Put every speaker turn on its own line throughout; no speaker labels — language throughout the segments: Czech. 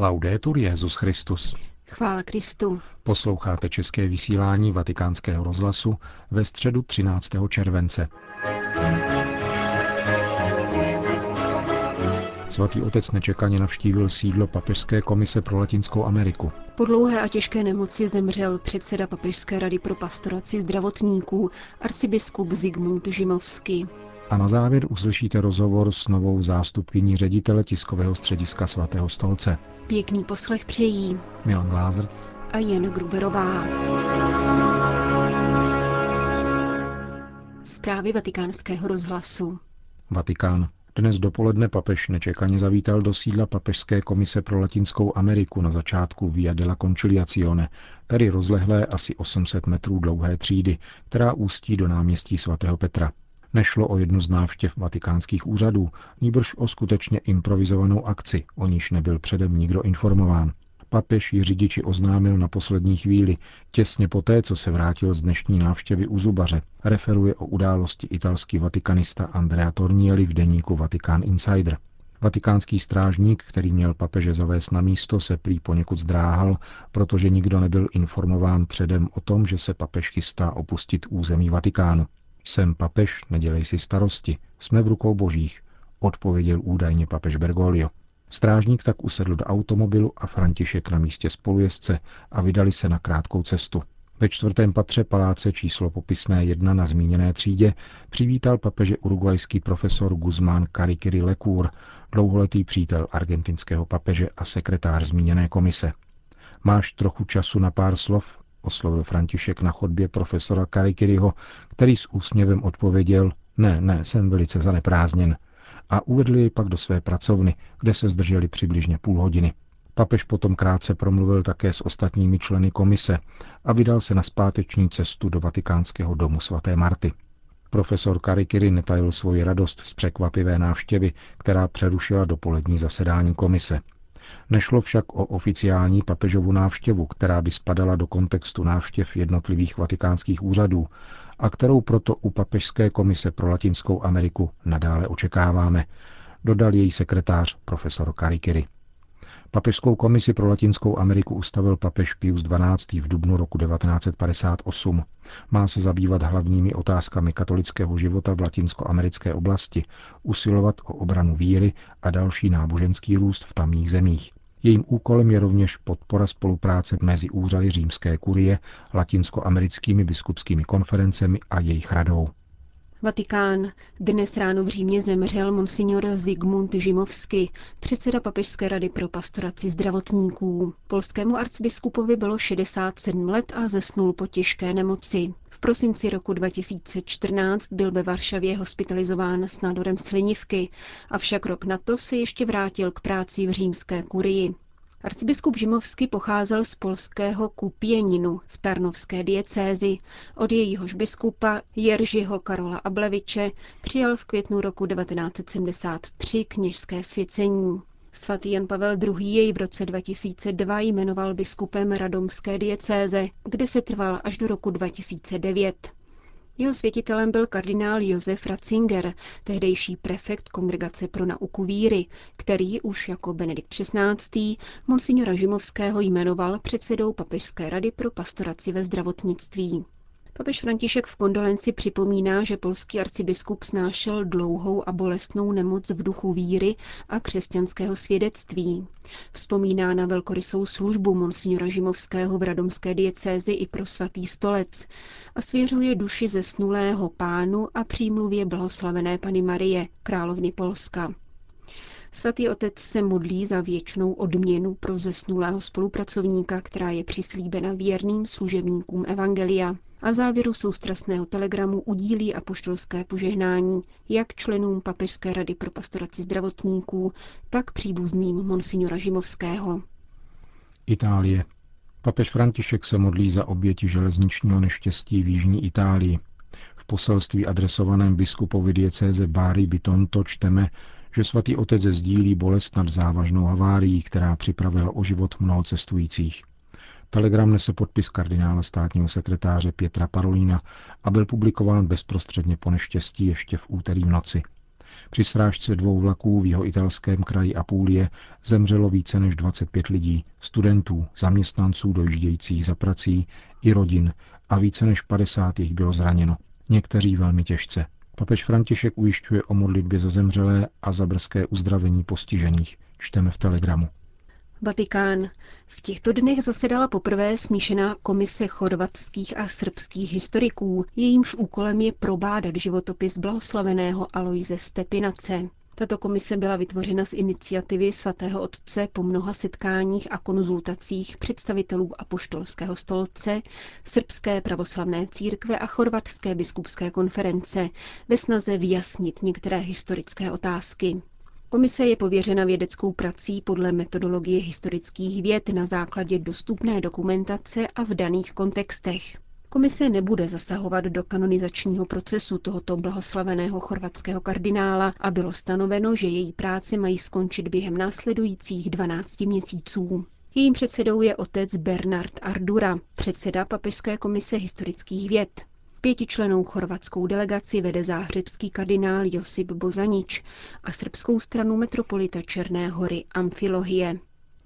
Laudetur Jezus Christus.
Chvála Kristu.
Posloucháte české vysílání Vatikánského rozhlasu ve středu 13. července. Svatý otec nečekaně navštívil sídlo Papežské komise pro Latinskou Ameriku.
Po dlouhé a těžké nemoci zemřel předseda Papežské rady pro pastoraci zdravotníků arcibiskup Zigmund Žimovský.
A na závěr uslyšíte rozhovor s novou zástupkyní ředitele tiskového střediska svatého stolce.
Pěkný poslech přejí
Milan Glázer
a Jen Gruberová. Zprávy vatikánského rozhlasu.
Vatikán. Dnes dopoledne papež nečekaně zavítal do sídla Papežské komise pro Latinskou Ameriku na začátku Via della Conciliazione, tedy rozlehlé asi 800 metrů dlouhé třídy, která ústí do náměstí svatého Petra. Nešlo o jednu z návštěv vatikánských úřadů, níbrž o skutečně improvizovanou akci, o níž nebyl předem nikdo informován. Papež ji řidiči oznámil na poslední chvíli, těsně poté, co se vrátil z dnešní návštěvy u zubaře. Referuje o události italský vatikanista Andrea Tornielli v deníku Vatican Insider. Vatikánský strážník, který měl papeže zavést na místo, se prý poněkud zdráhal, protože nikdo nebyl informován předem o tom, že se papež chystá opustit území Vatikánu. Jsem papež, nedělej si starosti, jsme v rukou božích, odpověděl údajně papež Bergoglio. Strážník tak usedl do automobilu a František na místě spolujezdce a vydali se na krátkou cestu. Ve čtvrtém patře paláce číslo popisné jedna na zmíněné třídě přivítal papeže urugvajský profesor Guzmán Karikiri Lecour, dlouholetý přítel argentinského papeže a sekretář zmíněné komise. Máš trochu času na pár slov? Oslovil František na chodbě profesora Karikiriho, který s úsměvem odpověděl, ne, ne, jsem velice zaneprázdněn. A uvedli jej pak do své pracovny, kde se zdrželi přibližně půl hodiny. Papež potom krátce promluvil také s ostatními členy komise a vydal se na zpáteční cestu do vatikánského domu svaté Marty. Profesor Karikiri netajil svoji radost z překvapivé návštěvy, která přerušila dopolední zasedání komise. Nešlo však o oficiální papežovu návštěvu, která by spadala do kontextu návštěv jednotlivých vatikánských úřadů a kterou proto u Papežské komise pro Latinskou Ameriku nadále očekáváme, dodal její sekretář profesor Karikiri. Papežskou komisi pro Latinskou Ameriku ustavil papež Pius XII. v dubnu roku 1958. Má se zabývat hlavními otázkami katolického života v latinskoamerické oblasti, usilovat o obranu víry a další náboženský růst v tamních zemích. Jejím úkolem je rovněž podpora spolupráce mezi úřady římské kurie, latinskoamerickými biskupskými konferencemi a jejich radou.
Vatikán. Dnes ráno v Římě zemřel monsignor Zigmund Žimovsky, předseda Papežské rady pro pastoraci zdravotníků. Polskému arcibiskupovi bylo 67 let a zesnul po těžké nemoci. Prosinci roku 2014 byl ve Varšavě hospitalizován s nádorem slinivky, avšak rok na to se ještě vrátil k práci v římské kurii. Arcibiskup Žimovsky pocházel z polského Kupěninu v Tarnovské diecézi. Od jejíhož biskupa Jeržiho Karola Ableviče přijal v květnu roku 1973 kněžské svěcení. Svatý Jan Pavel II. jej v roce 2002 jmenoval biskupem radomské diecéze, kde se trval až do roku 2009. Jeho světitelem byl kardinál Josef Ratzinger, tehdejší prefekt Kongregace pro nauku víry, který už jako Benedikt XVI. monsignora Žimovského jmenoval předsedou Papežské rady pro pastoraci ve zdravotnictví. Papež František v kondolenci připomíná, že polský arcibiskup snášel dlouhou a bolestnou nemoc v duchu víry a křesťanského svědectví. Vzpomíná na velkorysou službu monsignora Žimovského v radomské diecézi i pro svatý stolec a svěřuje duši zesnulého pánu a přímluvě blahoslavené Pany Marie, královny Polska. Svatý otec se modlí za věčnou odměnu pro zesnulého spolupracovníka, která je přislíbena věrným služebníkům Evangelia a v závěru soustrasného telegramu udílí apoštolské požehnání jak členům Papežské rady pro pastoraci zdravotníků, tak příbuzným monsignora Žimovského.
Itálie. Papež František se modlí za oběti železničního neštěstí v Jižní Itálii. V poselství adresovaném biskupovi diecéze Bari Bitonto čteme, že svatý otec sdílí bolest nad závažnou havárií, která připravila o život mnoho cestujících. Telegram nese podpis kardinála státního sekretáře Pětra Parolína a byl publikován bezprostředně po neštěstí ještě v úterý v noci. Při srážce dvou vlaků v jeho italském kraji Apulie zemřelo více než 25 lidí, studentů, zaměstnanců dojíždějících za prací i rodin a více než 50 jich bylo zraněno. Někteří velmi těžce. Papež František ujišťuje o modlitbě za zemřelé a za brzké uzdravení postižených. Čteme v telegramu.
Vatikán. V těchto dnech zasedala poprvé smíšená komise chorvatských a srbských historiků, jejímž úkolem je probádat životopis blahoslaveného Aloise Stepinace. Tato komise byla vytvořena z iniciativy svatého otce po mnoha setkáních a konzultacích představitelů apoštolského stolce, srbské pravoslavné církve a chorvatské biskupské konference ve snaze vyjasnit některé historické otázky. Komise je pověřena vědeckou prací podle metodologie historických věd na základě dostupné dokumentace a v daných kontextech. Komise nebude zasahovat do kanonizačního procesu tohoto blahoslaveného chorvatského kardinála a bylo stanoveno, že její práce mají skončit během následujících 12 měsíců. Jejím předsedou je otec Bernard Ardura, předseda Papežské komise historických věd. Pětičlenou chorvatskou delegaci vede záhřebský kardinál Josip Bozanič a srbskou stranu metropolita Černé hory Amfilohie.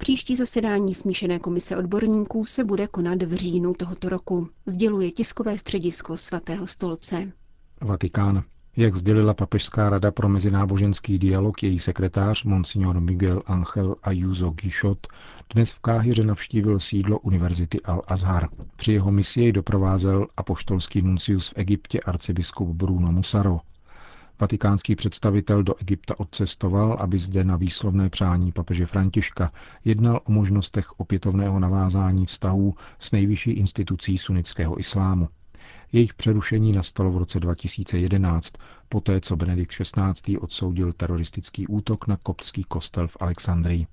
Příští zasedání smíšené komise odborníků se bude konat v říjnu tohoto roku, sděluje tiskové středisko svatého stolce.
Vatikán. Jak sdělila Papežská rada pro mezináboženský dialog, její sekretář Monsignor Miguel Angel Ayuso Guichot dnes v Káhyře navštívil sídlo Univerzity Al-Azhar. Při jeho misi jej doprovázel apoštolský nuncius v Egyptě arcibiskup Bruno Musaro. Vatikánský představitel do Egypta odcestoval, aby zde na výslovné přání papeže Františka jednal o možnostech opětovného navázání vztahů s nejvyšší institucí sunnického islámu. Jejich přerušení nastalo v roce 2011, poté co Benedikt XVI. odsoudil teroristický útok na koptský kostel v Alexandrii.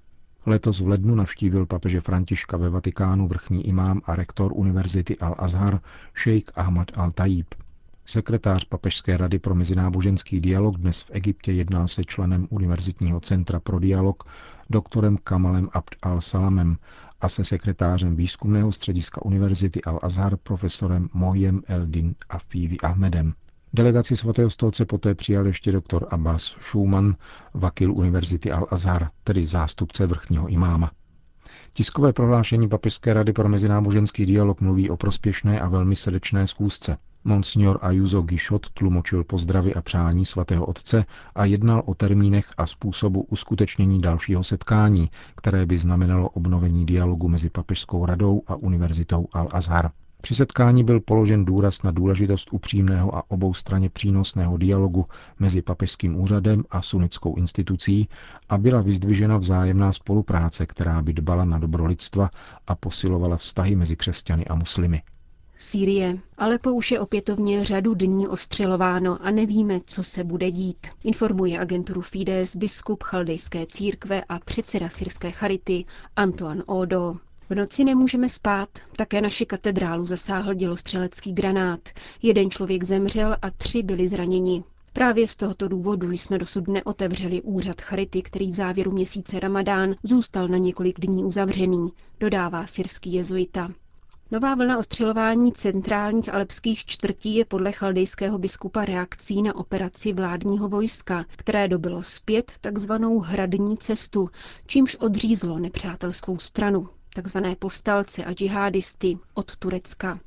Letos v lednu navštívil papeže Františka ve Vatikánu vrchní imám a rektor Univerzity Al-Azhar šejk Ahmad al-Tajib. Sekretář Papežské rady pro mezináboženský dialog dnes v Egyptě jednal se členem Univerzitního centra pro dialog, doktorem Kamalem Abd al-Salamem a se sekretářem výzkumného střediska Univerzity Al-Azhar profesorem Mojem Eldin Afivi Ahmedem. Delegaci svatého stolce poté přijal ještě doktor Abbas Schumann, vakil Univerzity Al-Azhar, tedy zástupce vrchního imáma. Tiskové prohlášení Papežské rady pro mezináboženský dialog mluví o prospěšné a velmi srdečné schůzce. Monsignor Ayuso Gishot tlumočil pozdravy a přání svatého otce a jednal o termínech a způsobu uskutečnění dalšího setkání, které by znamenalo obnovení dialogu mezi Papežskou radou a Univerzitou Al-Azhar. Při setkání byl položen důraz na důležitost upřímného a oboustranně přínosného dialogu mezi papežským úřadem a sunickou institucí a byla vyzdvižena vzájemná spolupráce, která by dbala na dobro lidstva a posilovala vztahy mezi křesťany a muslimy.
Sýrie. Alepo už je opětovně řadu dní ostřelováno a nevíme, co se bude dít, informuje agenturu Fides biskup chaldejské církve a předseda syrské charity Antoine Odo. V noci nemůžeme spát, také naši katedrálu zasáhl dělostřelecký granát. Jeden člověk zemřel a tři byli zraněni. Právě z tohoto důvodu jsme dosud neotevřeli úřad Charity, který v závěru měsíce Ramadán zůstal na několik dní uzavřený, dodává syrský jezuita. Nová vlna ostřelování centrálních alepských čtvrtí je podle chaldejského biskupa reakcí na operaci vládního vojska, které dobilo zpět takzvanou hradní cestu, čímž odřízlo nepřátelskou stranu, takzvané povstalce a džihadisty od Turecka.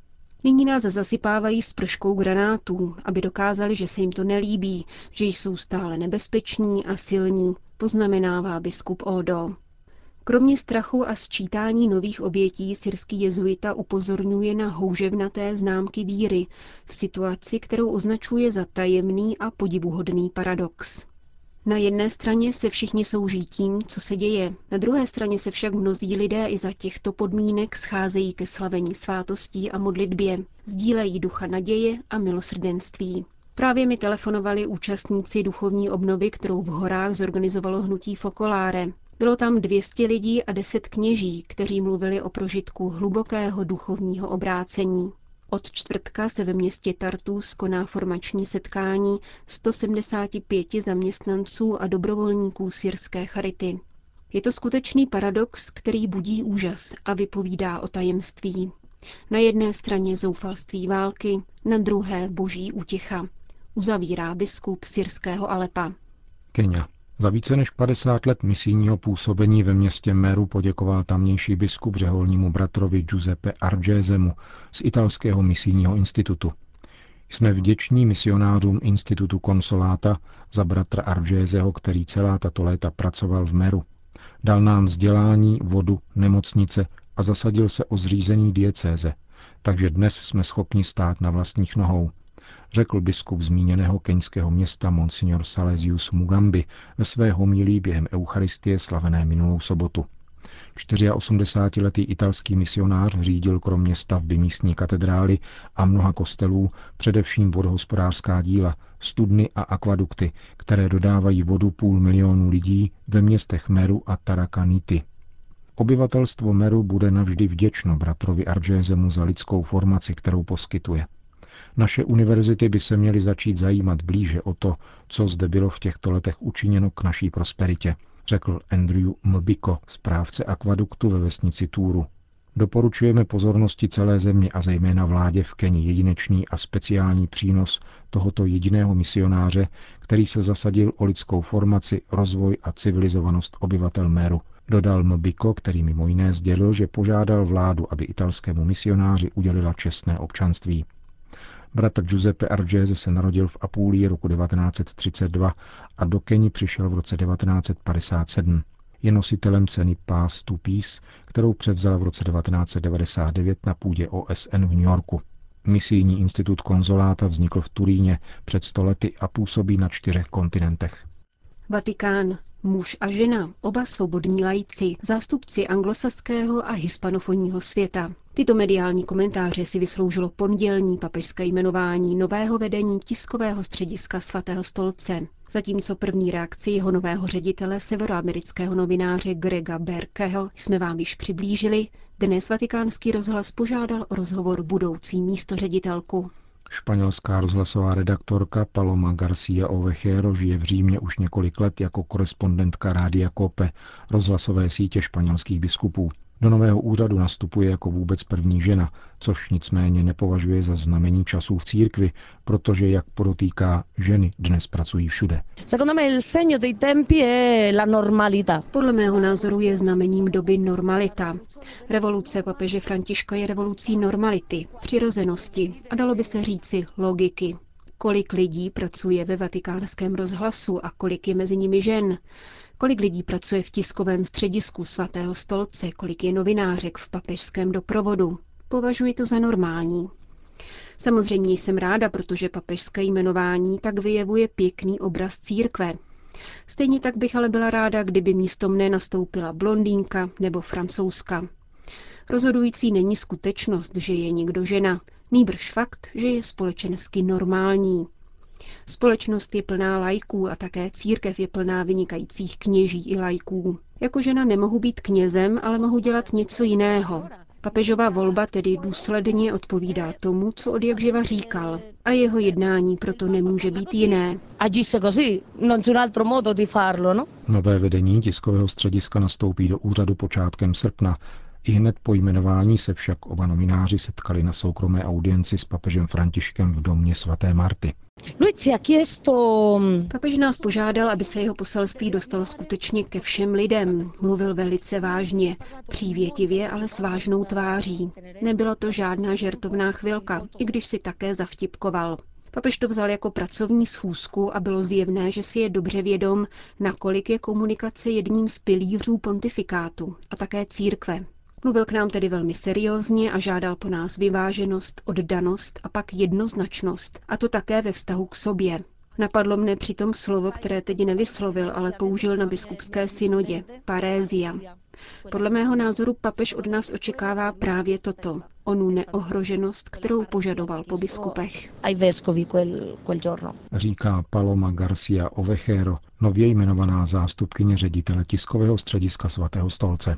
Nyní nás zasypávají s prškou granátů, aby dokázali, že se jim to nelíbí, že jsou stále nebezpeční a silní, poznamenává biskup Odo. Kromě strachu a sčítání nových obětí syrský jezuita upozorňuje na houževnaté známky víry v situaci, kterou označuje za tajemný a podivuhodný paradox. Na jedné straně se všichni souží tím, co se děje, na druhé straně se však mnozí lidé i za těchto podmínek scházejí ke slavení svátostí a modlitbě, sdílejí ducha naděje a milosrdenství. Právě mi telefonovali účastníci duchovní obnovy, kterou v horách zorganizovalo hnutí Fokoláre. Bylo tam 200 lidí a 10 kněží, kteří mluvili o prožitku hlubokého duchovního obrácení. Od čtvrtka se ve městě Tartus koná formační setkání 175 zaměstnanců a dobrovolníků syrské charity. Je to skutečný paradox, který budí úžas a vypovídá o tajemství. Na jedné straně zoufalství války, na druhé boží útěcha. Uzavírá biskup syrského Alepa.
Kenia. Za více než 50 let misijního působení ve městě Meru poděkoval tamnější biskup řeholnímu bratrovi Giuseppe Argésemu z italského misijního institutu. Jsme vděční misionářům institutu Konsoláta za bratra Argézeho, který celá tato léta pracoval v Meru. Dal nám vzdělání, vodu, nemocnice a zasadil se o zřízení diecéze, takže dnes jsme schopni stát na vlastních nohou, řekl biskup zmíněného keňského města Monsignor Salesius Mugambi ve své homilí během Eucharistie slavené minulou sobotu. 84-letý italský misionář řídil kromě stavby místní katedrály a mnoha kostelů především vodohospodářská díla, studny a akvadukty, které dodávají vodu půl milionu lidí ve městech Meru a Tarakaniti. Obyvatelstvo Meru bude navždy vděčno bratrovi Argézemu za lidskou formaci, kterou poskytuje. Naše univerzity by se měly začít zajímat blíže o to, co zde bylo v těchto letech učiněno k naší prosperitě, řekl Andrew Mbiko, správce akvaduktu ve vesnici Túru. Doporučujeme pozornosti celé země a zejména vládě v Keni jedinečný a speciální přínos tohoto jediného misionáře, který se zasadil o lidskou formaci, rozvoj a civilizovanost obyvatel Méru, dodal Mbiko, který mimo jiné sdělil, že požádal vládu, aby italskému misionáři udělila čestné občanství. Bratr Giuseppe Argese se narodil v Apulii roku 1932 a do Keni přišel v roce 1957. Je nositelem ceny Pass to Peace, kterou převzala v roce 1999 na půdě OSN v New Yorku. Misijní institut konzoláta vznikl v Turíně před stolety a působí na čtyřech kontinentech.
Vatikán. Muž a žena, oba svobodní lajci, zástupci anglosaského a hispanofonního světa. Tyto mediální komentáře si vysloužilo pondělní papežské jmenování nového vedení tiskového střediska svatého stolce. Zatímco první reakci jeho nového ředitele severoamerického novináře Grega Berkeho jsme vám již přiblížili, dnes vatikánský rozhlas požádal o rozhovor budoucí místoředitelku.
Španělská rozhlasová redaktorka Paloma García Ovejero žije v Římě už několik let jako korespondentka Rádia Cope, rozhlasové sítě španělských biskupů. Do nového úřadu nastupuje jako vůbec první žena, což nicméně nepovažuje za znamení časů v církvi, protože, jak podotýká, ženy dnes pracují všude.
Podle mého názoru je znamením doby normalita. Revoluce papeže Františka je revolucí normality, přirozenosti a dalo by se říci logiky. Kolik lidí pracuje ve vatikánském rozhlasu a kolik je mezi nimi žen? Kolik lidí pracuje v tiskovém středisku svatého stolce, kolik je novinářek v papežském doprovodu. Považuji to za normální. Samozřejmě jsem ráda, protože papežské jmenování tak vyjevuje pěkný obraz církve. Stejně tak bych ale byla ráda, kdyby místo mne nastoupila blondýnka nebo francouzska. Rozhodující není skutečnost, že je někdo žena, nýbrž fakt, že je společensky normální. Společnost je plná lajků a také církev je plná vynikajících kněží i lajků. Jako žena nemohu být knězem, ale mohu dělat něco jiného. Papežová volba tedy důsledně odpovídá tomu, co od jakživa říkal, a jeho jednání proto nemůže být jiné.
No? Nové vedení tiskového střediska nastoupí do úřadu počátkem srpna i hned po jmenování se však oba nomináři setkali na soukromé audienci s papežem Františkem v domě svaté Marty.
Papež nás požádal, aby se jeho poselství dostalo skutečně ke všem lidem. Mluvil velice vážně, přívětivě, ale s vážnou tváří. Nebyla to žádná žertovná chvilka, i když si také zavtipkoval. Papež to vzal jako pracovní schůzku a bylo zjevné, že si je dobře vědom, nakolik je komunikace jedním z pilířů pontifikátu a také církve. Mluvil k nám tedy velmi seriózně a žádal po nás vyváženost, oddanost a pak jednoznačnost, a to také ve vztahu k sobě. Napadlo mne přitom slovo, které teď nevyslovil, ale použil na biskupské synodě, parézia. Podle mého názoru papež od nás očekává právě toto, onu neohroženost, kterou požadoval po biskupech.
Říká Paloma Garcia Ovejero, nově jmenovaná zástupkyně ředitele tiskového střediska svatého stolce.